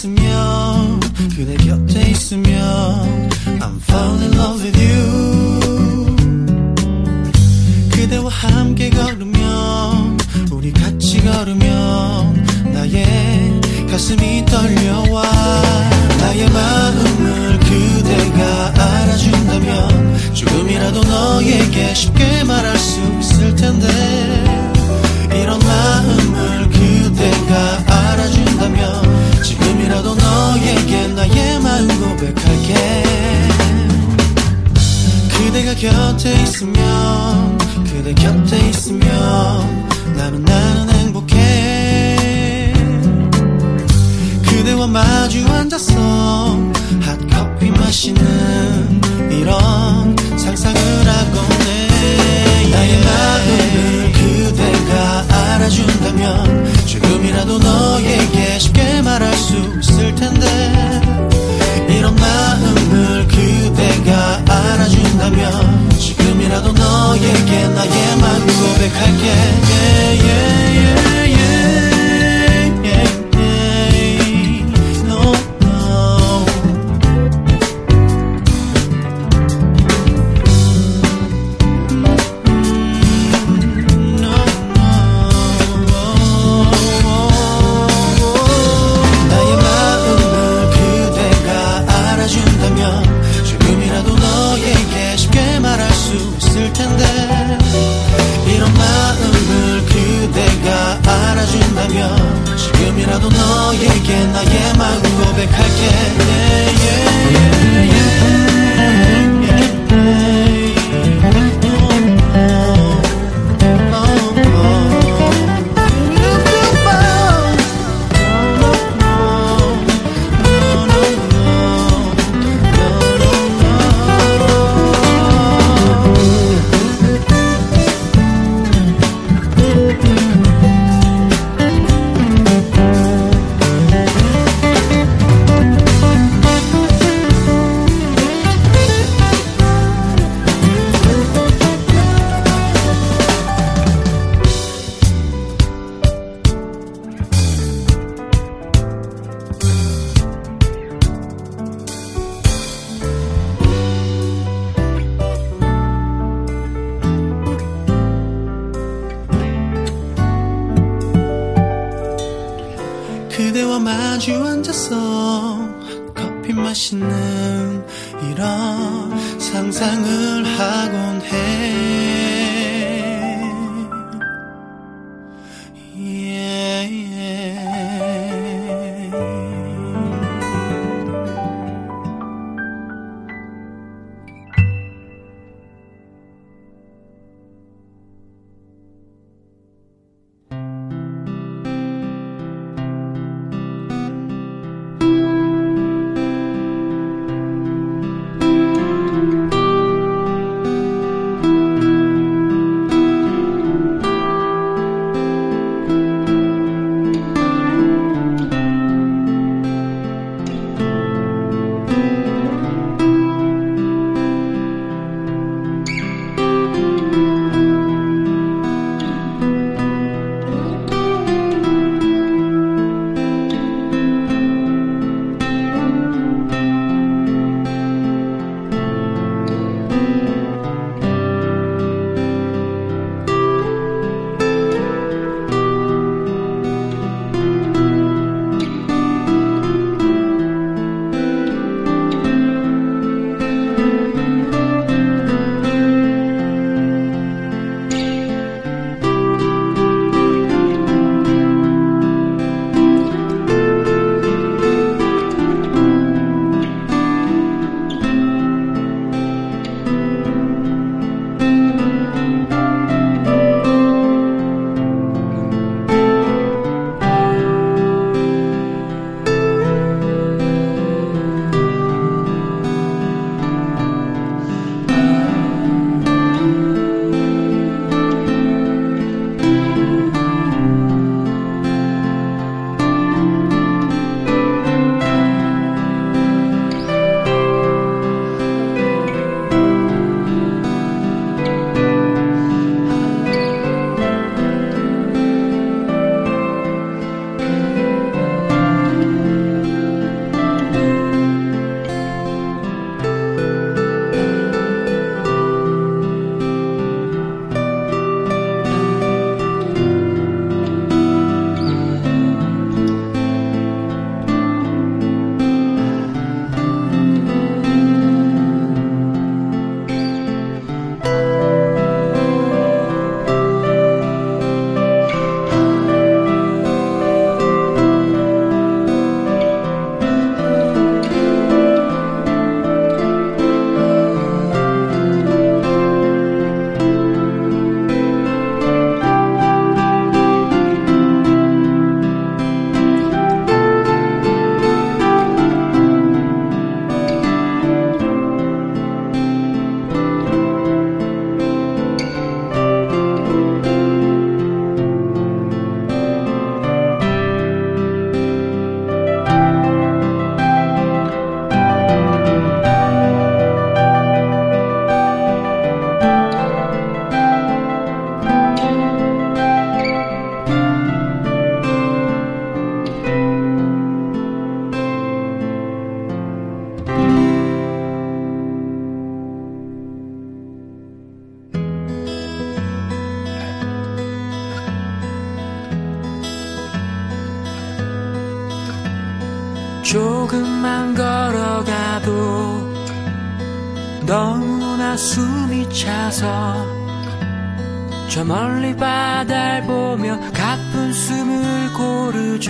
있으면 그대 곁에 있으면 I'm fall in love with you. 그대와 함께 걸으면 우리 같이 걸으면 나의 가슴이 떨려와 나의 마음을 그대가 알아준다면 조금이라도 너에게 쉽게 말할 수 있을 텐데 그대가 곁에 있으면 그대 곁에 있으면 나는 나는 행복해. 그대와 마주 앉아서 핫커피 마시는 이런 상상을 하곤 해 나의 마음을 그대가 알아준다면 조금이라도 너에게 쉽게 말할 수 있을 텐데 이런 마음을 그대가 알아준다면 지금이라도 너에게 나의 마음 고백할게. Yeah, yeah, yeah, 지금이라도 너에게 나의 마음 고백할게. yeah, yeah, yeah,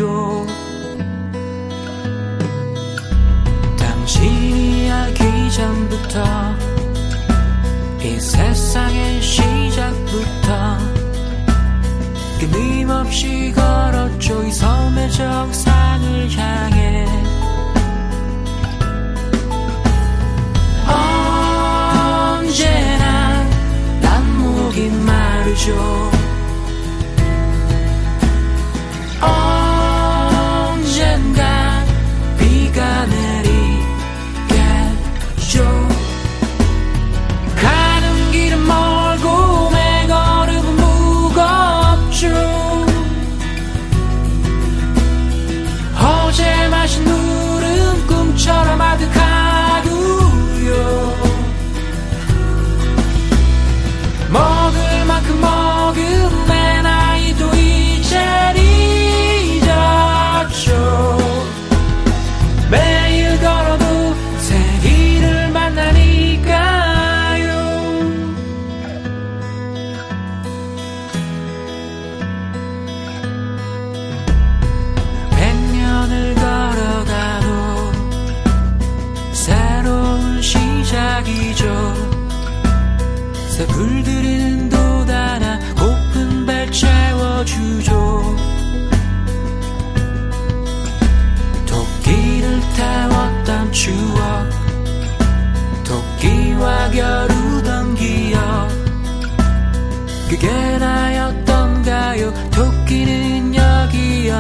줘. 당신이 알기 전부터 이 세상의 시작부터 끊임없이 걸었죠 이 섬의 정상을 향해. 언제나 난 목이 마르죠.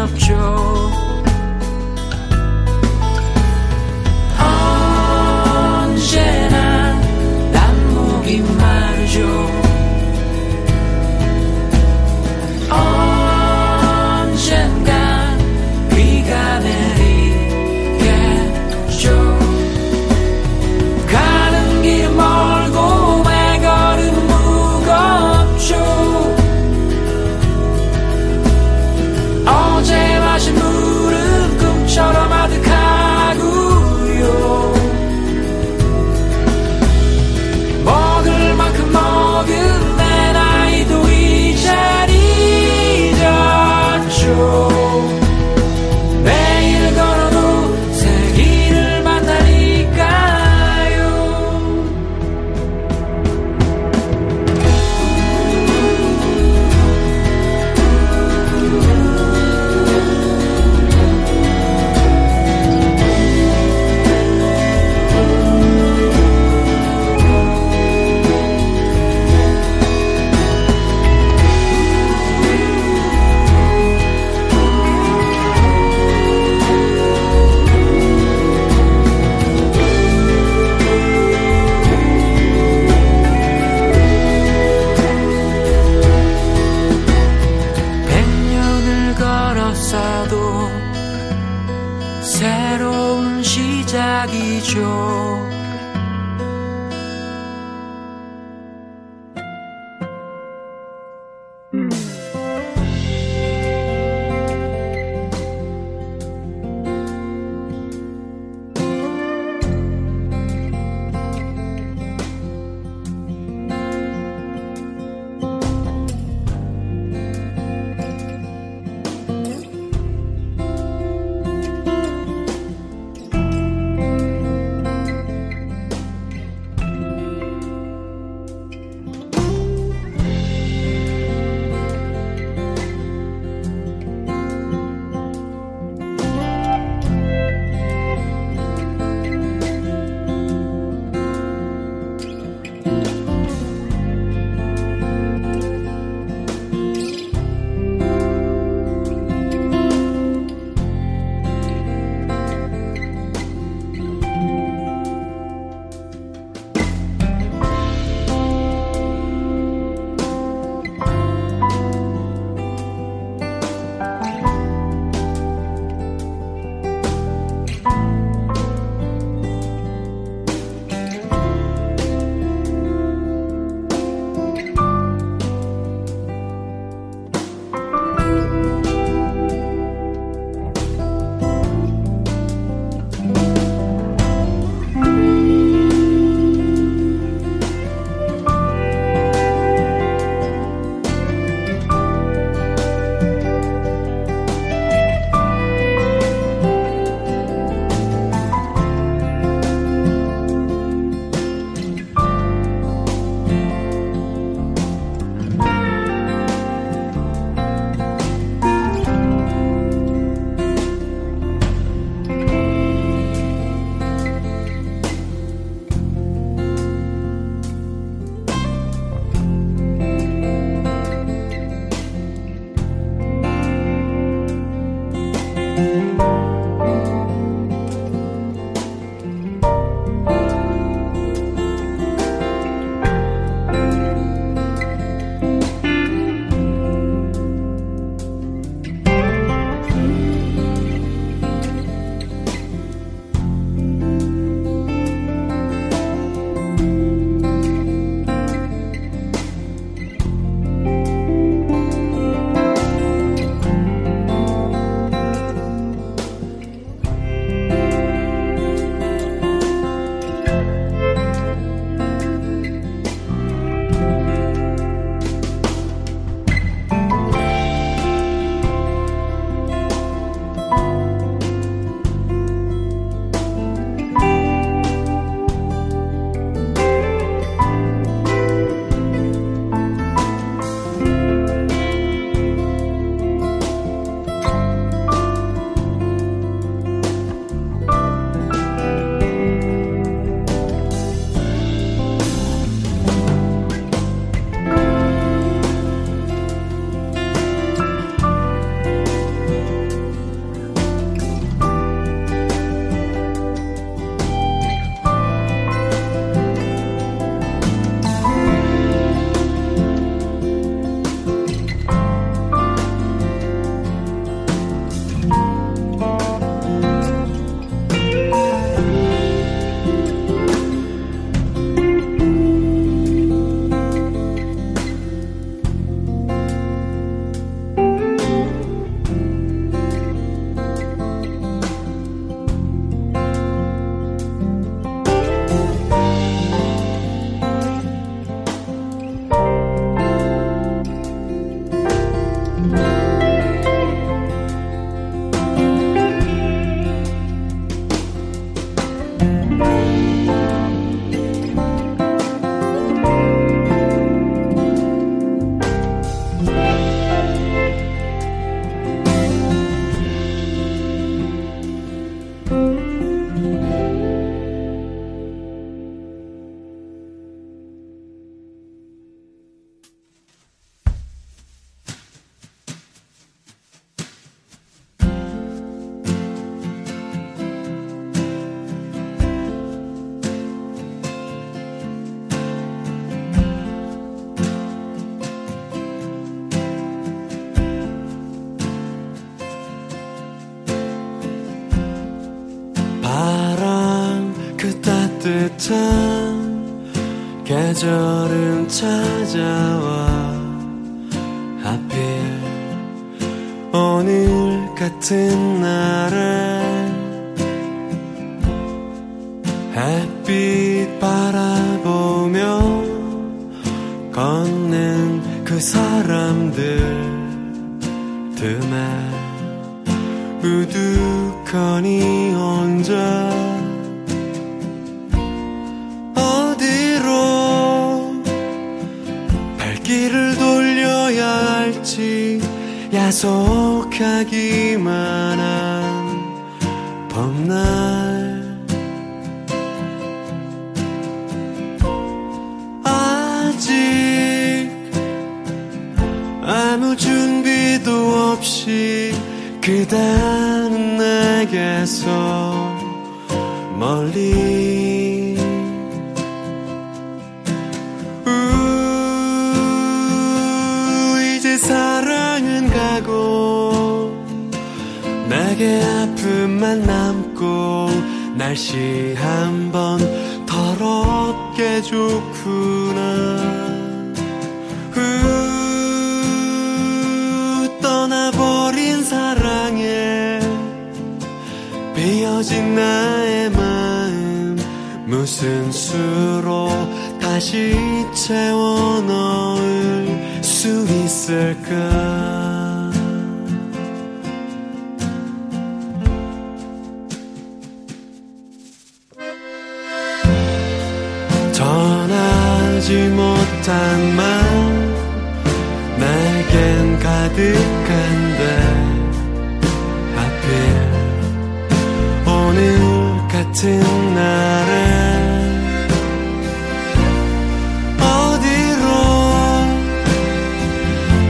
없죠. 언제나 남무기 말이죠. 같은 날에 햇빛 바라보며 걷는 그 사람들 틈에 우두 야속하기만 날씨 한번 더럽게 좋구나. 우, 떠나버린 사랑에 비어진 나의 마음 무슨 수로 다시 채워 넣을 수 있을까 말 내겐 가득한데 하필 오늘 같은 날에 어디로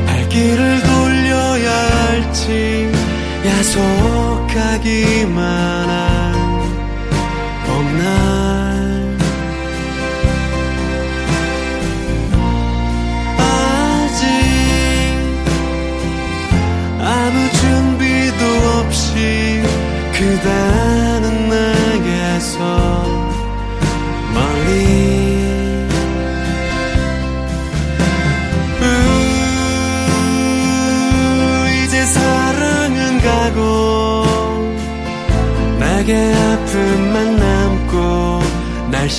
발길을 돌려야 할지 야속하기만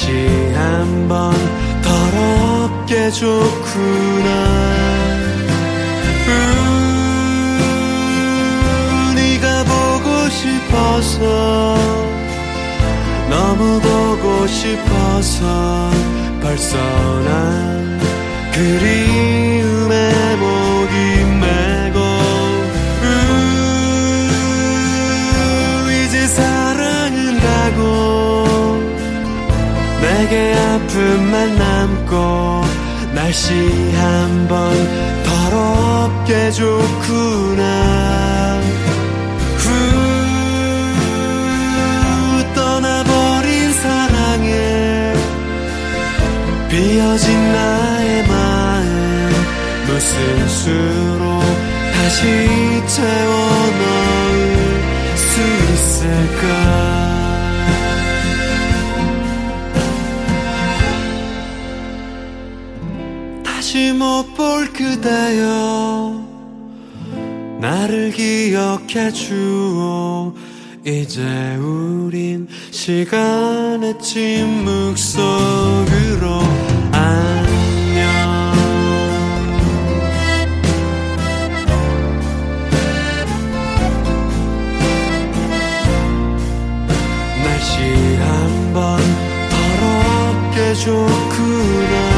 날씨 한번 더럽게 좋구나. 우, 네가 보고 싶어서 너무 보고 싶어서 벌써 난 그리움에 목이 내게 아픔만 남고 날씨 한 번 더럽게 좋구나. 후 떠나버린 사랑에 비어진 나의 마음 무슨 수로 다시 채워 넣을 수 있을까 다시 못 볼 그대여 나를 기억해 주오. 이제 우린 시간의 침묵 속으로 안녕. 날씨 한번 더럽게 좋구나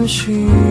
可惜。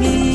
우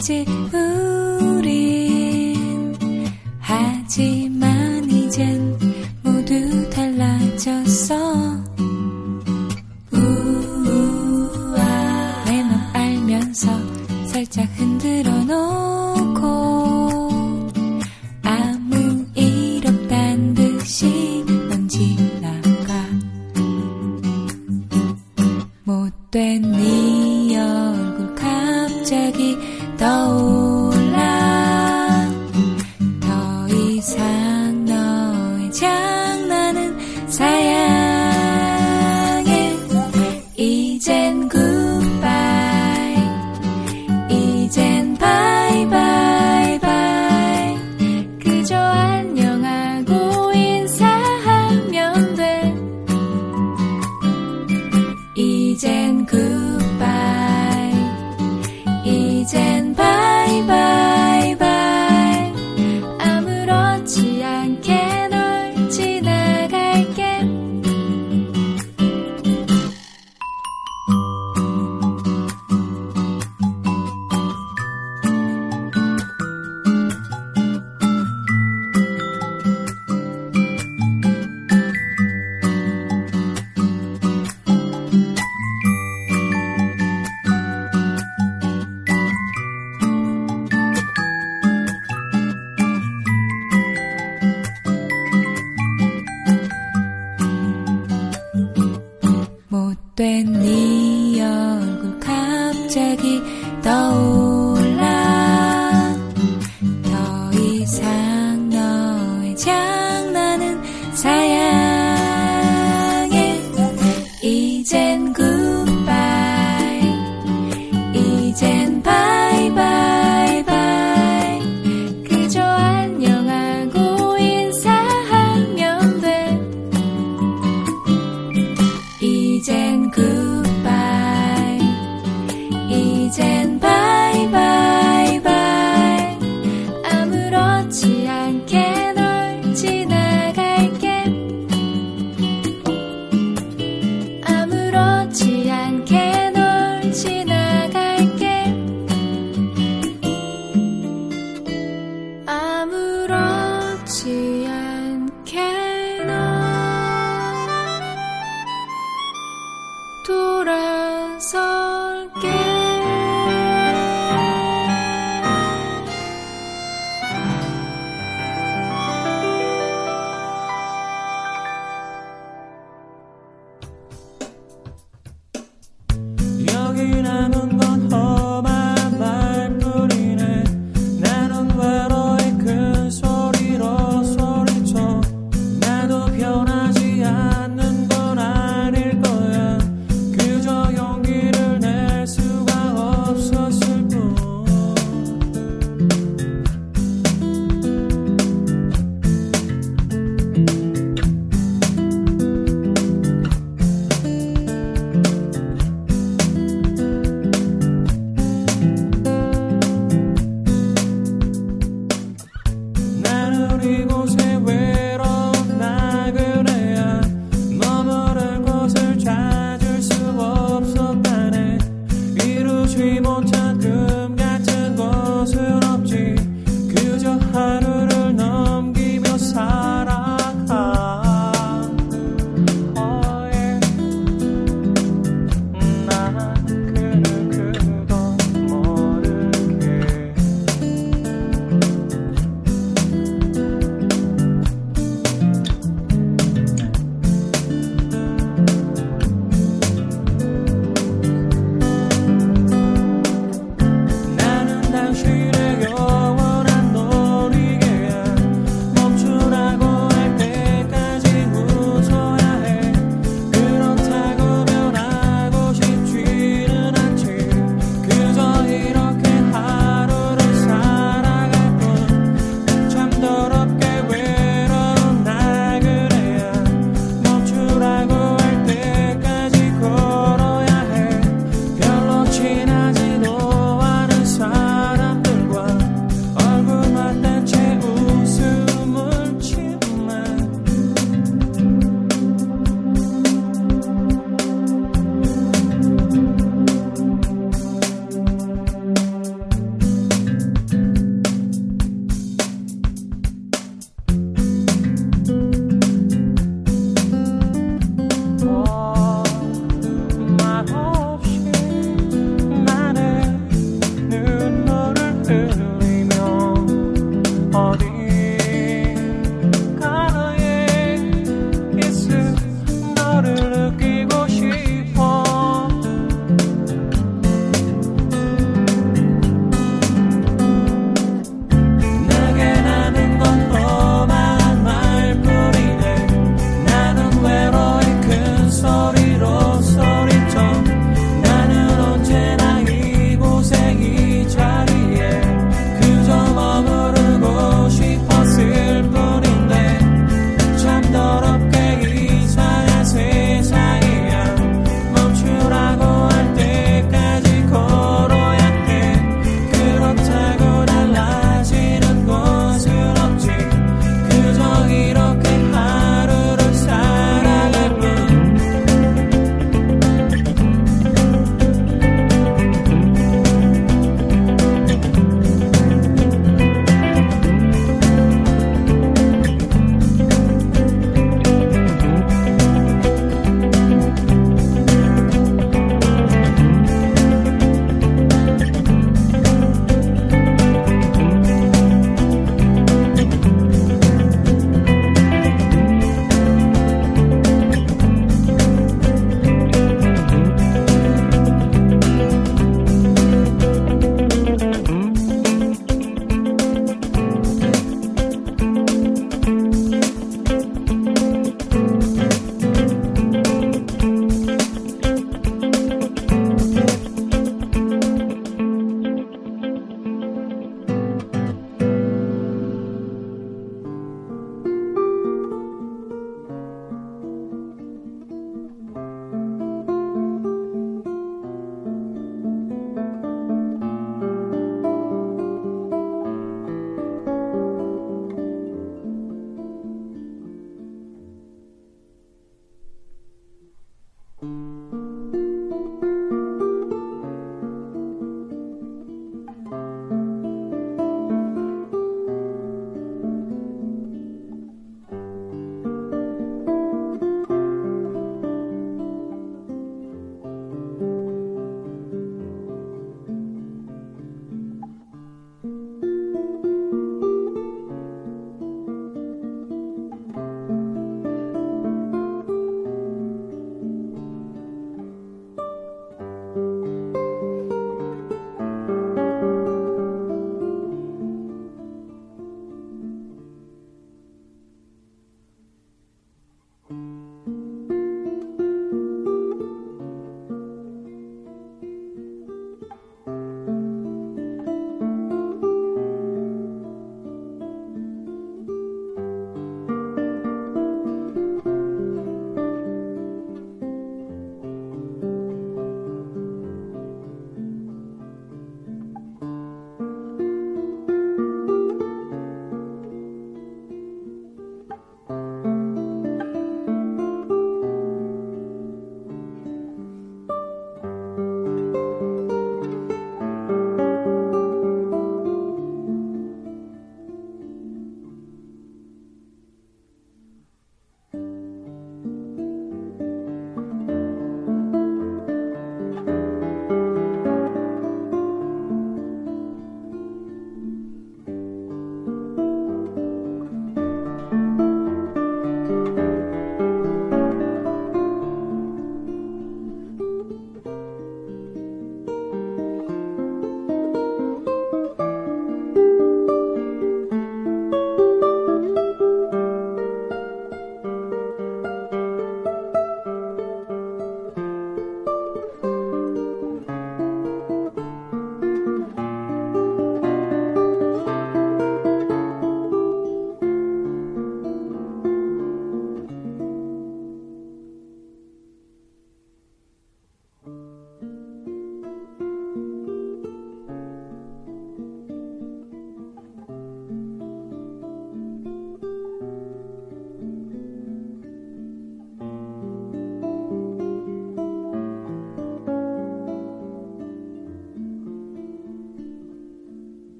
지